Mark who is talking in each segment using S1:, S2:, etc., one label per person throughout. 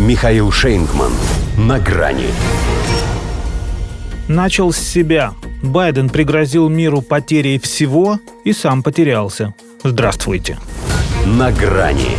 S1: Михаил Шейнгман. На грани.
S2: Начал с себя. Байден пригрозил миру потерей всего и сам потерялся. Здравствуйте.
S1: На грани.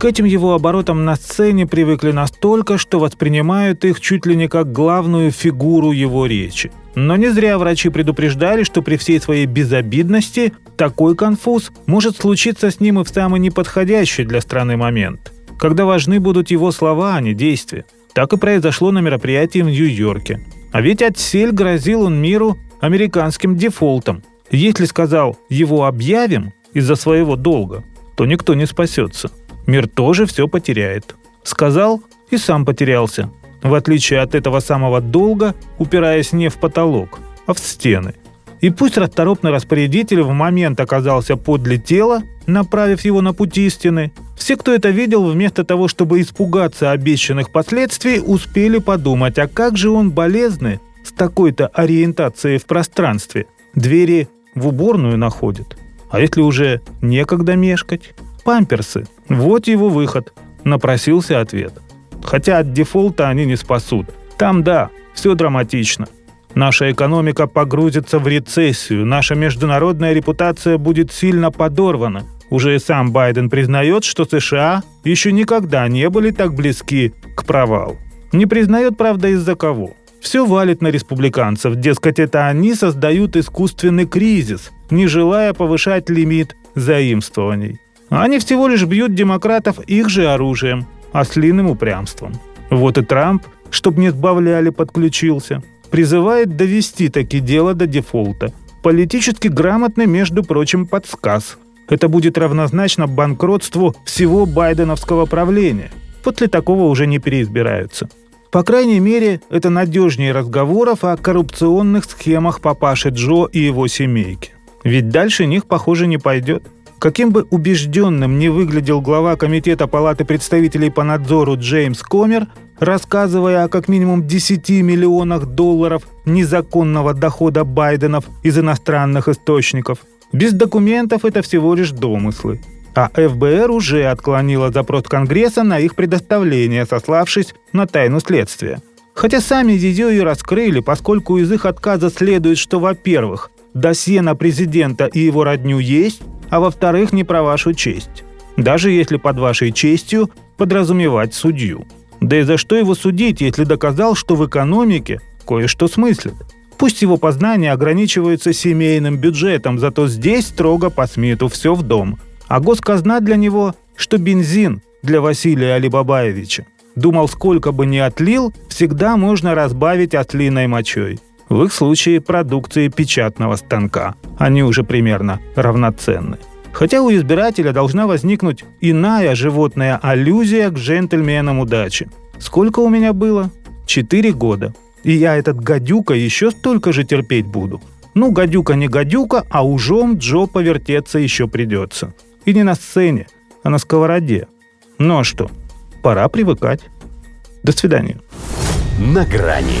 S2: К этим его оборотам на сцене привыкли настолько, что воспринимают их чуть ли не как главную фигуру его речи. Но не зря врачи предупреждали, что при всей своей безобидности такой конфуз может случиться с ним и в самый неподходящий для страны момент, когда важны будут его слова, а не действия. Так и произошло на мероприятии в Нью-Йорке. А ведь отсель грозил он миру американским дефолтом. Если сказал «его объявим» из-за своего долга, то никто не спасется – мир тоже все потеряет. Сказал и сам потерялся, в отличие от этого самого долга, упираясь не в потолок, а в стены. И пусть расторопный распорядитель в момент оказался подле тела, направив его на путь истины, все, кто это видел, вместо того, чтобы испугаться обещанных последствий, успели подумать, а как же он болезный с такой-то ориентацией в пространстве. Двери в уборную находит. А если уже некогда мешкать? Памперсы. Вот его выход. Напросился ответ. Хотя от дефолта они не спасут. Там да, все драматично. Наша экономика погрузится в рецессию, наша международная репутация будет сильно подорвана. Уже и сам Байден признает, что США еще никогда не были так близки к провалу. Не признает, правда, из-за кого. Все валит на республиканцев, дескать, это они создают искусственный кризис, не желая повышать лимит заимствований. Они всего лишь бьют демократов их же оружием, ослиным упрямством. Вот и Трамп, чтоб не сбавляли, подключился. Призывает довести таки дело до дефолта. Политически грамотный, между прочим, подсказ. Это будет равнозначно банкротству всего байденовского правления. После такого уже не переизбираются. По крайней мере, это надежнее разговоров о коррупционных схемах папаши Джо и его семейки. Ведь дальше них, похоже, не пойдет. Каким бы убежденным ни выглядел глава Комитета Палаты представителей по надзору Джеймс Комер, рассказывая о как минимум 10 миллионах долларов незаконного дохода Байденов из иностранных источников, без документов это всего лишь домыслы. А ФБР уже отклонила запрос Конгресса на их предоставление, сославшись на тайну следствия. Хотя сами ее и раскрыли, поскольку из их отказа следует, что, во-первых, досье на президента и его родню есть, а во-вторых, не про вашу честь. Даже если под вашей честью подразумевать судью. Да и за что его судить, если доказал, что в экономике кое-что смыслит? Пусть его познания ограничиваются семейным бюджетом, зато здесь строго по Смиту все в дом. А госказна для него, что бензин для Василия Алибабаевича. Думал, сколько бы ни отлил, всегда можно разбавить отлиной мочой. В их случае продукции печатного станка. Они уже примерно равноценны. Хотя у избирателя должна возникнуть иная животная аллюзия к джентльменам удачи. Сколько у меня было? Четыре года. И я этот гадюка еще столько же терпеть буду. Ну, гадюка не гадюка, а ужом Джо повертеться еще придется. И не на сцене, а на сковороде. Ну а что, пора привыкать. До свидания.
S1: На грани